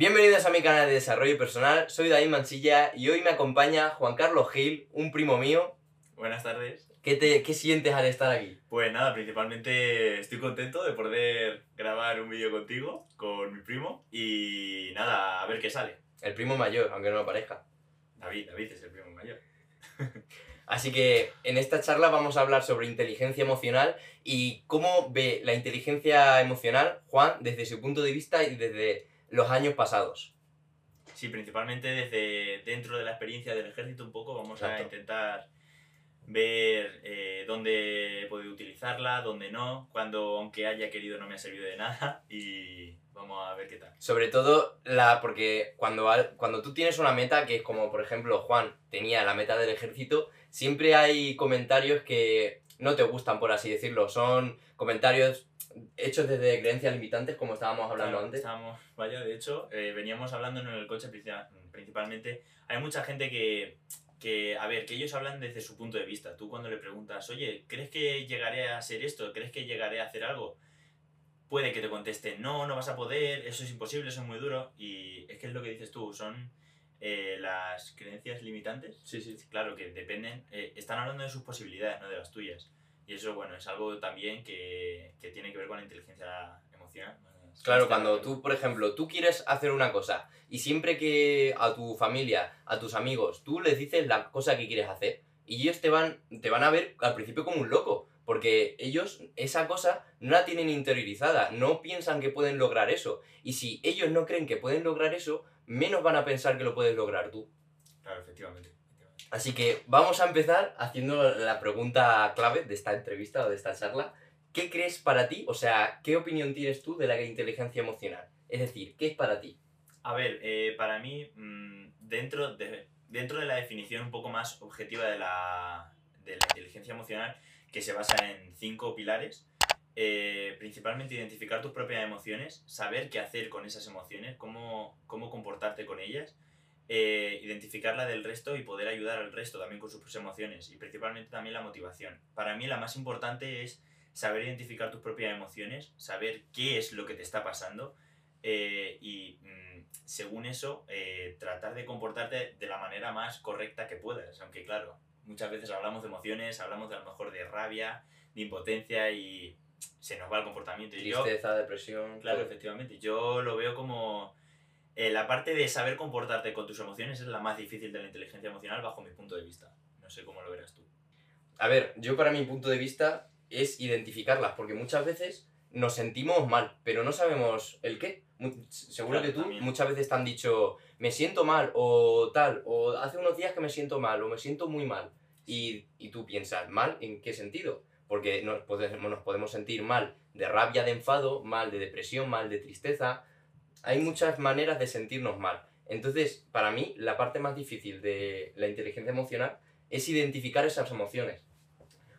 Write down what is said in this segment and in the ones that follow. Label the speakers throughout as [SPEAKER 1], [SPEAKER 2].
[SPEAKER 1] Bienvenidos a mi canal de desarrollo personal, soy David Mansilla y hoy me acompaña Juan Carlos Gil, un primo mío.
[SPEAKER 2] Buenas tardes.
[SPEAKER 1] ¿Qué, te, ¿Qué sientes al estar aquí?
[SPEAKER 2] Pues nada, principalmente estoy contento de poder grabar un vídeo contigo, con mi primo, y nada, a ver qué sale.
[SPEAKER 1] El primo mayor, aunque no lo parezca.
[SPEAKER 2] David, David es el primo mayor.
[SPEAKER 1] Así que en esta charla vamos a hablar sobre inteligencia emocional y cómo ve la inteligencia emocional Juan desde su punto de vista y desde los años pasados.
[SPEAKER 2] Sí, principalmente desde dentro de la experiencia del ejército un poco vamos a intentar ver eh, dónde he podido utilizarla, dónde no, cuando aunque haya querido no me ha servido de nada y vamos a ver qué tal.
[SPEAKER 1] Sobre todo la porque cuando, al- cuando tú tienes una meta, que es como por ejemplo Juan tenía la meta del ejército, siempre hay comentarios que no te gustan, por así decirlo. Son comentarios hechos desde creencias limitantes, como estábamos hablando
[SPEAKER 2] Claro,
[SPEAKER 1] antes.
[SPEAKER 2] Estábamos, vaya, de hecho, eh, veníamos hablando en el coche principal- principalmente. Hay mucha gente que, que, a ver, que ellos hablan desde su punto de vista. Tú cuando le preguntas, oye, ¿crees que llegaré a hacer esto? ¿Crees que llegaré a hacer algo? Puede que te conteste, no, no vas a poder, eso es imposible, eso es muy duro. Y es que es lo que dices tú, son eh, las creencias limitantes.
[SPEAKER 1] Sí, sí.
[SPEAKER 2] Claro, que dependen, eh, están hablando de sus posibilidades, no de las tuyas. Y eso, bueno, es algo también que, que tiene que ver con la inteligencia emocional.
[SPEAKER 1] Claro,
[SPEAKER 2] más
[SPEAKER 1] cuando tú, por ejemplo, tú quieres hacer una cosa y siempre que a tu familia, a tus amigos, tú les dices la cosa que quieres hacer y ellos te van, te van a ver al principio como un loco, porque ellos esa cosa no la tienen interiorizada, no piensan que pueden lograr eso. Y si ellos no creen que pueden lograr eso, menos van a pensar que lo puedes lograr tú.
[SPEAKER 2] Claro, efectivamente.
[SPEAKER 1] Así que vamos a empezar haciendo la pregunta clave de esta entrevista o de esta charla. ¿Qué crees para ti? O sea, ¿qué opinión tienes tú de la inteligencia emocional? Es decir, ¿qué es para ti?
[SPEAKER 2] A ver, eh, para mí, mm, dentro, de, dentro de la definición un poco más objetiva de la, de la inteligencia emocional, que se basa en cinco pilares, eh, principalmente identificar tus propias emociones, saber qué hacer con esas emociones, cómo, cómo comportarte con ellas, eh, identificarla del resto y poder ayudar al resto también con sus emociones y principalmente también la motivación. Para mí la más importante es saber identificar tus propias emociones, saber qué es lo que te está pasando eh, y mm, según eso eh, tratar de comportarte de la manera más correcta que puedas. Aunque claro, muchas veces hablamos de emociones, hablamos de a lo mejor de rabia, de impotencia y se nos va el comportamiento. Y yo,
[SPEAKER 1] Tristeza, depresión.
[SPEAKER 2] Claro,
[SPEAKER 1] todo.
[SPEAKER 2] efectivamente. Yo lo veo como eh, la parte de saber comportarte con tus emociones es la más difícil de la inteligencia emocional bajo mi punto de vista. No sé cómo lo verás tú.
[SPEAKER 1] A ver, yo para mi punto de vista es identificarlas, porque muchas veces nos sentimos mal, pero no sabemos el qué. Seguro
[SPEAKER 2] Claro,
[SPEAKER 1] que tú
[SPEAKER 2] también.
[SPEAKER 1] muchas veces te han dicho, me siento mal, o tal, o hace unos días que me siento mal, o me siento muy mal. Y, y tú piensas, ¿mal en qué sentido? Porque nos podemos, nos podemos sentir mal de rabia, de enfado, mal de depresión, mal de tristeza. Hay muchas maneras de sentirnos mal. Entonces, para mí, la parte más difícil de la inteligencia emocional es identificar esas emociones.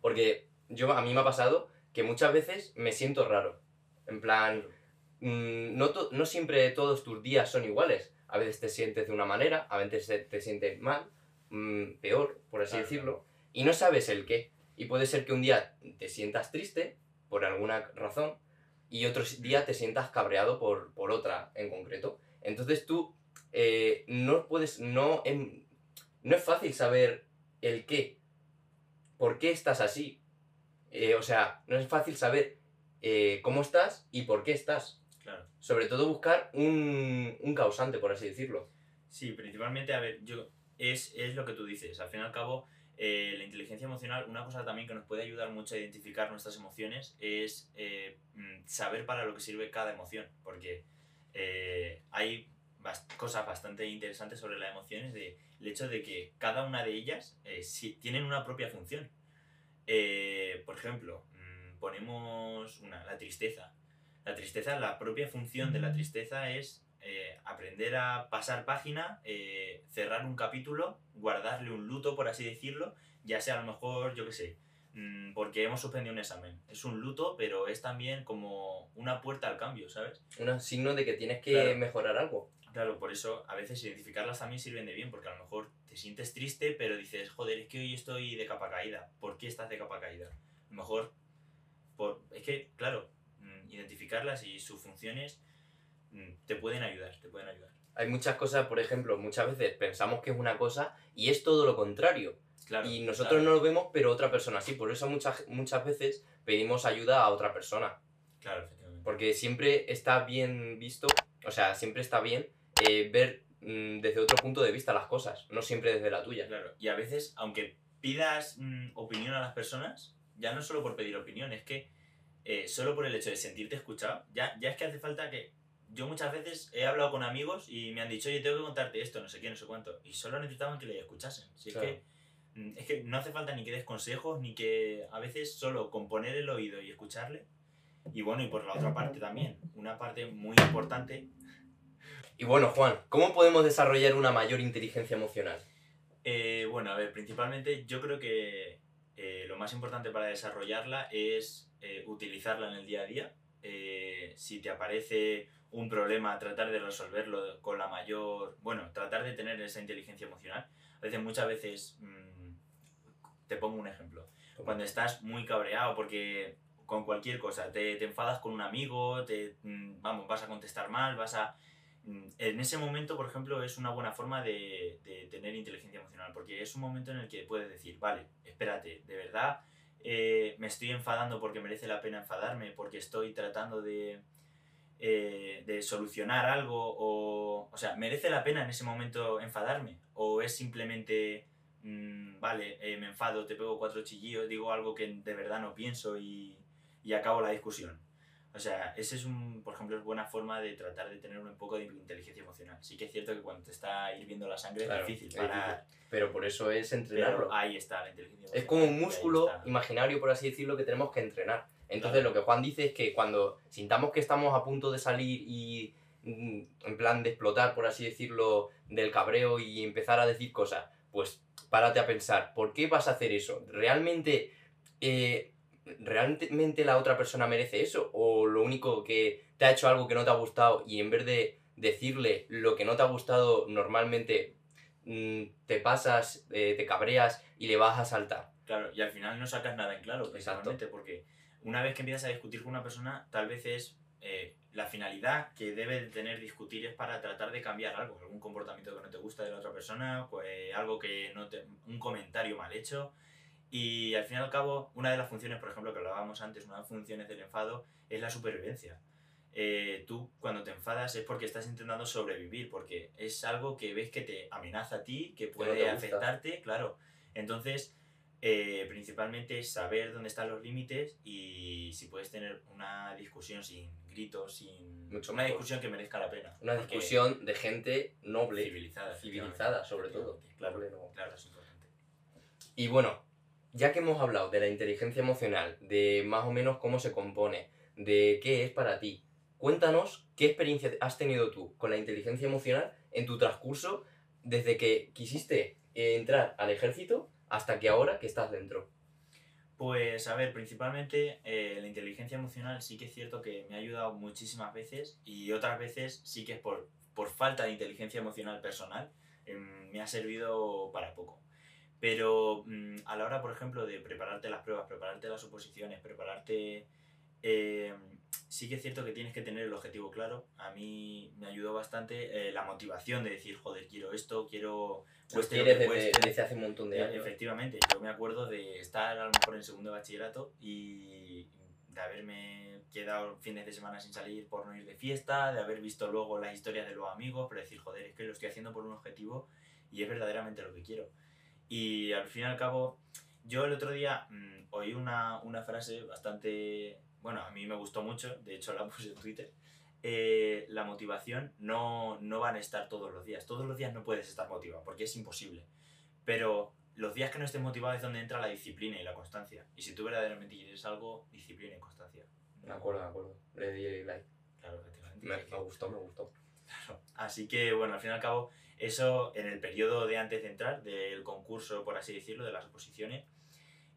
[SPEAKER 1] Porque yo, a mí me ha pasado que muchas veces me siento raro. En plan, mm, no, no siempre todos tus días son iguales. A veces te sientes de una manera, a veces te, te sientes mal, mm, peor, por así
[SPEAKER 2] Claro,
[SPEAKER 1] decirlo, y no sabes el qué. Y puede ser que un día te sientas triste por alguna razón y otro día te sientas cabreado por, por otra en concreto. Entonces tú eh, no puedes, no, em- no es fácil saber el qué, por qué estás así. Eh, o sea, no es fácil saber eh, cómo estás y por qué estás.
[SPEAKER 2] Claro.
[SPEAKER 1] Sobre todo buscar un, un causante, por así decirlo.
[SPEAKER 2] Sí, principalmente, a ver, yo es, es lo que tú dices. Al fin y al cabo, eh, la inteligencia emocional, una cosa también que nos puede ayudar mucho a identificar nuestras emociones es eh, mm, saber para lo que sirve cada emoción. Porque eh, hay bast- cosas bastante interesantes sobre las emociones, de, el hecho de que cada una de ellas sí- tienen una propia función. Por ejemplo, mm, ponemos una, la tristeza. La tristeza, la propia función de la tristeza es eh, aprender a pasar página, eh, cerrar un capítulo, guardarle un luto, por así decirlo, ya sea a lo mejor, yo qué sé, mm, porque hemos suspendido un examen. Es un luto, pero es también como una puerta al cambio, ¿sabes?
[SPEAKER 1] Un signo de que tienes que
[SPEAKER 2] Claro.
[SPEAKER 1] mejorar algo.
[SPEAKER 2] Claro, por eso a veces identificarlas también sirven de bien, porque a lo mejor te sientes triste, pero dices, joder, es que hoy estoy de capa caída. ¿Por qué estás de capa caída? A lo mejor, por... es que, claro, mm, identificarlas y sus funciones te pueden ayudar, te pueden ayudar.
[SPEAKER 1] Hay muchas cosas, por ejemplo, muchas veces pensamos que es una cosa y es todo lo contrario.
[SPEAKER 2] Claro,
[SPEAKER 1] y nosotros no lo vemos, pero otra persona sí. Por eso muchas, muchas veces pedimos ayuda a otra persona.
[SPEAKER 2] Claro, efectivamente.
[SPEAKER 1] Porque siempre está bien visto, o sea, siempre está bien eh, ver mm, desde otro punto de vista las cosas, no siempre desde la tuya.
[SPEAKER 2] Claro, y a veces, aunque pidas mm, opinión a las personas, ya no solo por pedir opinión, es que eh, solo por el hecho de sentirte escuchado, ya, ya es que hace falta que... Yo muchas veces he hablado con amigos y me han dicho, oye, tengo que contarte esto, no sé qué, no sé cuánto, y solo necesitaban que le escuchasen. Si
[SPEAKER 1] Claro.
[SPEAKER 2] es, que, mm, es que no hace falta ni que des consejos, ni que a veces solo con poner el oído y escucharle. Y bueno, y por la otra parte también, una parte muy importante
[SPEAKER 1] Y bueno, Juan, ¿cómo podemos desarrollar una mayor inteligencia emocional?
[SPEAKER 2] Eh, bueno, a ver, principalmente yo creo que eh, lo más importante para desarrollarla es eh, utilizarla en el día a día. Eh, si te aparece un problema, tratar de resolverlo con la mayor... Bueno, tratar de tener esa inteligencia emocional. A veces, muchas veces... mm, te pongo un ejemplo. Cuando estás muy cabreado porque con cualquier cosa, te, te enfadas con un amigo, te, mm, vamos, vas a contestar mal, vas a... mm, En ese momento, por ejemplo, es una buena forma de, de tener inteligencia emocional, porque es un momento en el que puedes decir, vale, espérate, de verdad eh, me estoy enfadando porque merece la pena enfadarme, porque estoy tratando de, eh, de solucionar algo, o, o sea, merece la pena en ese momento enfadarme, o es simplemente, mm, vale, eh, me enfado, te pego cuatro chillillos, digo algo que de verdad no pienso y, y acabo la discusión. O sea, ese es un, por ejemplo, es buena forma de tratar de tener un poco de inteligencia emocional. Sí que es cierto que cuando te está hirviendo la sangre
[SPEAKER 1] Claro,
[SPEAKER 2] es difícil
[SPEAKER 1] es
[SPEAKER 2] parar,
[SPEAKER 1] Pero por eso es
[SPEAKER 2] pero
[SPEAKER 1] entrenarlo.
[SPEAKER 2] ahí está la inteligencia
[SPEAKER 1] Es
[SPEAKER 2] emocional.
[SPEAKER 1] como un músculo imaginario, por así decirlo, que tenemos que entrenar. Entonces
[SPEAKER 2] Claro.
[SPEAKER 1] lo que Juan dice es que cuando sintamos que estamos a punto de salir y mm, en plan de explotar, por así decirlo, del cabreo y empezar a decir cosas, pues párate a pensar, ¿por qué vas a hacer eso? ¿Realmente, eh, ¿realmente la otra persona merece eso? ¿O lo único que te ha hecho algo que no te ha gustado y en vez de decirle lo que no te ha gustado normalmente mm, te pasas, eh, te cabreas y le vas a saltar?
[SPEAKER 2] Claro, y al final no sacas nada en claro,
[SPEAKER 1] Exacto.
[SPEAKER 2] precisamente, porque una vez que empiezas a discutir con una persona, tal vez es eh, la finalidad que debe de tener discutir es para tratar de cambiar algo, algún comportamiento que no te gusta de la otra persona, pues algo que no te, un comentario mal hecho. Y al fin y al cabo, una de las funciones, por ejemplo, que hablábamos antes, una de las funciones del enfado es la supervivencia. Eh, tú cuando te enfadas es porque estás intentando sobrevivir, porque es algo que ves que te amenaza a ti, que
[SPEAKER 1] no
[SPEAKER 2] puede
[SPEAKER 1] te gusta.
[SPEAKER 2] afectarte, claro. Entonces, eh, principalmente saber dónde están los límites y si puedes tener una discusión sin gritos, sin
[SPEAKER 1] Mucho
[SPEAKER 2] una
[SPEAKER 1] mejor.
[SPEAKER 2] discusión que merezca la pena.
[SPEAKER 1] Una discusión de gente noble,
[SPEAKER 2] civilizada,
[SPEAKER 1] civilizada sobre todo.
[SPEAKER 2] Claro,
[SPEAKER 1] no.
[SPEAKER 2] claro, es importante.
[SPEAKER 1] Y bueno, ya que hemos hablado de la inteligencia emocional, de más o menos cómo se compone, de qué es para ti, cuéntanos qué experiencia has tenido tú con la inteligencia emocional en tu transcurso desde que quisiste entrar al ejército hasta que ahora que estás dentro.
[SPEAKER 2] Pues a ver, principalmente eh, la inteligencia emocional sí que es cierto que me ha ayudado muchísimas veces y otras veces sí que es por, por falta de inteligencia emocional personal em, me ha servido para poco. Pero mm, a la hora, por ejemplo, de prepararte las pruebas, prepararte las oposiciones, prepararte... eh, sí que es cierto que tienes que tener el objetivo claro. A mí me ayudó bastante eh, la motivación de decir, joder, quiero esto, quiero... cueste lo que
[SPEAKER 1] desde,
[SPEAKER 2] cueste".
[SPEAKER 1] desde hace un montón de
[SPEAKER 2] Eh,
[SPEAKER 1] años.
[SPEAKER 2] Efectivamente, yo me acuerdo de estar a lo mejor en segundo de bachillerato y de haberme quedado fines de semana sin salir por no ir de fiesta, de haber visto luego las historias de los amigos, pero decir, joder, es que lo estoy haciendo por un objetivo y es verdaderamente lo que quiero. Y al fin y al cabo, yo el otro día mm, oí una, una frase bastante, bueno, a mí me gustó mucho, de hecho la puse en Twitter. eh, la motivación no, no van a estar todos los días. Todos los días no puedes estar motivado porque es imposible. Pero los días que no estés motivado es donde entra la disciplina y la constancia. Y si tú verdaderamente quieres algo, disciplina y constancia.
[SPEAKER 1] De acuerdo, de acuerdo. Le di like.
[SPEAKER 2] Claro, efectivamente.
[SPEAKER 1] Me, me gustó, me gustó.
[SPEAKER 2] Claro. Así que, bueno, al fin y al cabo, eso en el periodo de antes de entrar, del concurso, por así decirlo, de las oposiciones.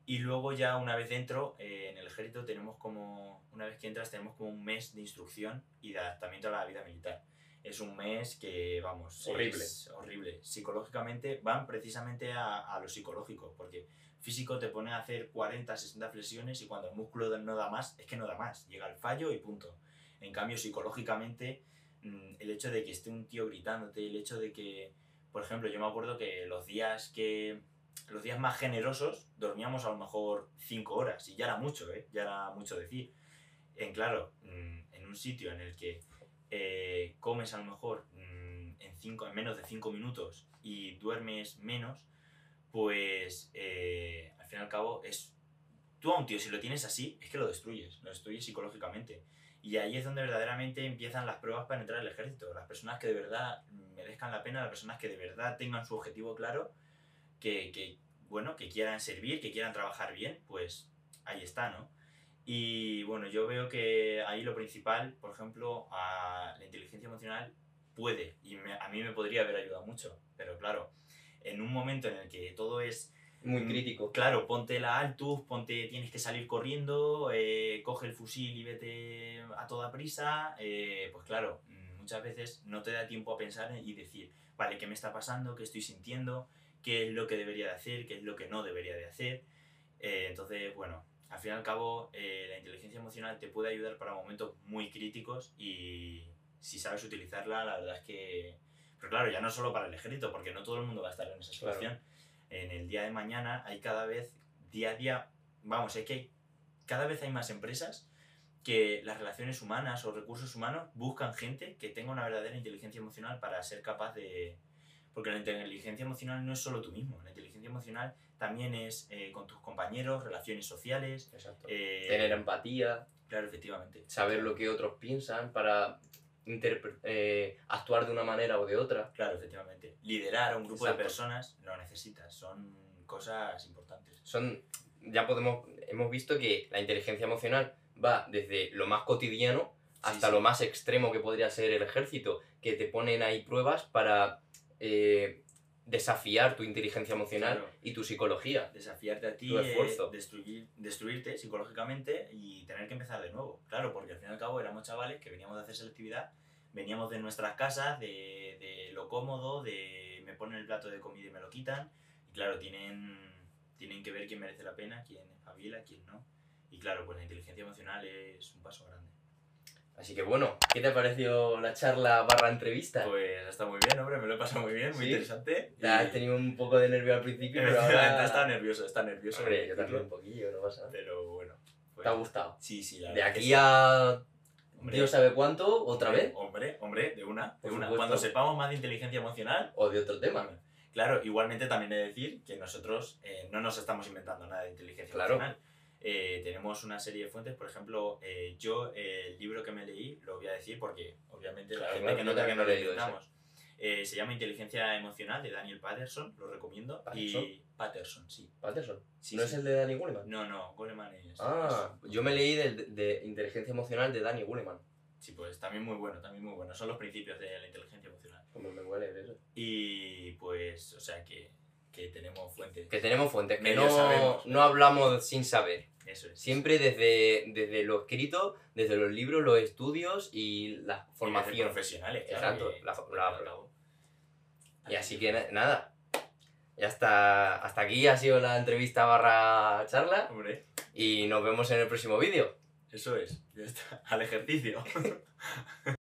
[SPEAKER 2] Y luego ya una vez dentro, eh, en el ejército tenemos como, una vez que entras, tenemos como un mes de instrucción y de adaptamiento a la vida militar. Es un mes que, vamos,
[SPEAKER 1] Horrible.
[SPEAKER 2] es horrible. Psicológicamente van precisamente a, a lo psicológico, porque físico te pone a hacer 40, 60 flexiones y cuando el músculo no da más, es que no da más. Llega el fallo y punto. En cambio, psicológicamente mm, el hecho de que esté un tío gritándote, el hecho de que, por ejemplo, yo me acuerdo que los días que los días más generosos dormíamos a lo mejor 5 horas y ya era mucho, ¿eh? Ya era mucho decir. En claro, mm, en un sitio en el que eh, comes a lo mejor mm, en, cinco, en menos de 5 minutos y duermes menos, pues eh, al fin y al cabo es... Tú a un tío, si lo tienes así, es que lo destruyes, lo destruyes psicológicamente. Y ahí es donde verdaderamente empiezan las pruebas para entrar al ejército. Las personas que de verdad merezcan la pena, las personas que de verdad tengan su objetivo claro, que, que bueno, que quieran servir, que quieran trabajar bien, pues ahí está, ¿no? Y bueno, yo veo que ahí lo principal, por ejemplo, a la inteligencia emocional puede, y a mí me podría haber ayudado mucho, pero claro, en un momento en el que todo es
[SPEAKER 1] muy crítico.
[SPEAKER 2] Claro, ponte la altus, ponte, tienes que salir corriendo, eh, coge el fusil y vete a toda prisa, eh, pues claro, muchas veces no te da tiempo a pensar y decir, vale, ¿qué me está pasando? ¿Qué estoy sintiendo? ¿Qué es lo que debería de hacer? ¿Qué es lo que no debería de hacer? Eh, entonces, bueno, al fin y al cabo, la inteligencia emocional te puede ayudar para momentos muy críticos y si sabes utilizarla, la verdad es que... Pero claro, ya no solo para el ejército, porque no todo el mundo va a estar en esa situación en el día de mañana hay cada vez, día a día, vamos, es que cada vez hay más empresas que las relaciones humanas o recursos humanos buscan gente que tenga una verdadera inteligencia emocional para ser capaz de... Porque la inteligencia emocional no es solo tú mismo, la inteligencia emocional también es eh, con tus compañeros, relaciones sociales.
[SPEAKER 1] Eh, Tener empatía.
[SPEAKER 2] Claro, efectivamente.
[SPEAKER 1] Saber lo que otros piensan para eh, actuar de una manera o de otra.
[SPEAKER 2] Claro, efectivamente. Liderar a un grupo de personas lo necesitas, son cosas importantes.
[SPEAKER 1] Son, ya podemos, hemos visto que la inteligencia emocional va desde lo más cotidiano hasta lo más extremo que podría ser el ejército, que te ponen ahí pruebas para eh, desafiar tu inteligencia emocional y tu psicología.
[SPEAKER 2] Desafiarte a ti, esfuerzo. destruir, destruirte psicológicamente y tener que empezar de nuevo. Claro, porque al fin y al cabo éramos chavales que veníamos de hacer selectividad, veníamos de nuestras casas, de, de lo cómodo, de me ponen el plato de comida y me lo quitan. Y claro, tienen, tienen que ver quién merece la pena, quién espabila, quién no. Y claro, pues la inteligencia emocional es un paso grande.
[SPEAKER 1] Así que bueno, ¿qué te ha parecido la charla barra entrevista?
[SPEAKER 2] Pues está muy bien, hombre, me lo he pasado muy bien, muy interesante.
[SPEAKER 1] Ya has tenido un poco de nervio al principio, pero ahora...
[SPEAKER 2] Está nervioso, está nervioso.
[SPEAKER 1] Hombre, yo también un poquillo, no pasa
[SPEAKER 2] Pero bueno.
[SPEAKER 1] Pues... ¿Te ha gustado?
[SPEAKER 2] Sí, sí,
[SPEAKER 1] la De aquí a... Dios sabe cuánto, otra vez.
[SPEAKER 2] Hombre, hombre, de una, de una. Cuando sepamos más de inteligencia emocional...
[SPEAKER 1] O de otro tema.
[SPEAKER 2] Claro, igualmente también he de decir que nosotros eh, no nos estamos inventando nada de inteligencia claro. emocional eh, tenemos una serie de fuentes, por ejemplo, eh, yo el libro que me leí, lo voy a decir porque obviamente la gente que no, que no lo leído eh, se llama Inteligencia Emocional de Daniel Patterson, lo recomiendo. ¿Patterson? Y Patterson, sí.
[SPEAKER 1] ¿Patterson? ¿No es el de Danny Goleman?
[SPEAKER 2] No, no, Goleman es...
[SPEAKER 1] Ah, yo me leí de, de, Inteligencia Emocional de Danny Goleman.
[SPEAKER 2] Sí, pues también muy bueno, también muy bueno. Son los principios de la inteligencia emocional.
[SPEAKER 1] Como me huele eso.
[SPEAKER 2] Y pues, o sea que que tenemos fuentes.
[SPEAKER 1] Que tenemos fuentes, que no, no hablamos sin saber.
[SPEAKER 2] Eso es.
[SPEAKER 1] Siempre desde, desde lo escrito, desde los libros, los estudios y la formación.
[SPEAKER 2] profesionales,
[SPEAKER 1] Exacto. la, y así que nada. Ya está. Hasta aquí ha sido la entrevista barra charla.
[SPEAKER 2] Hombre.
[SPEAKER 1] Y nos vemos en el próximo vídeo.
[SPEAKER 2] Eso es. Ya está. Al ejercicio.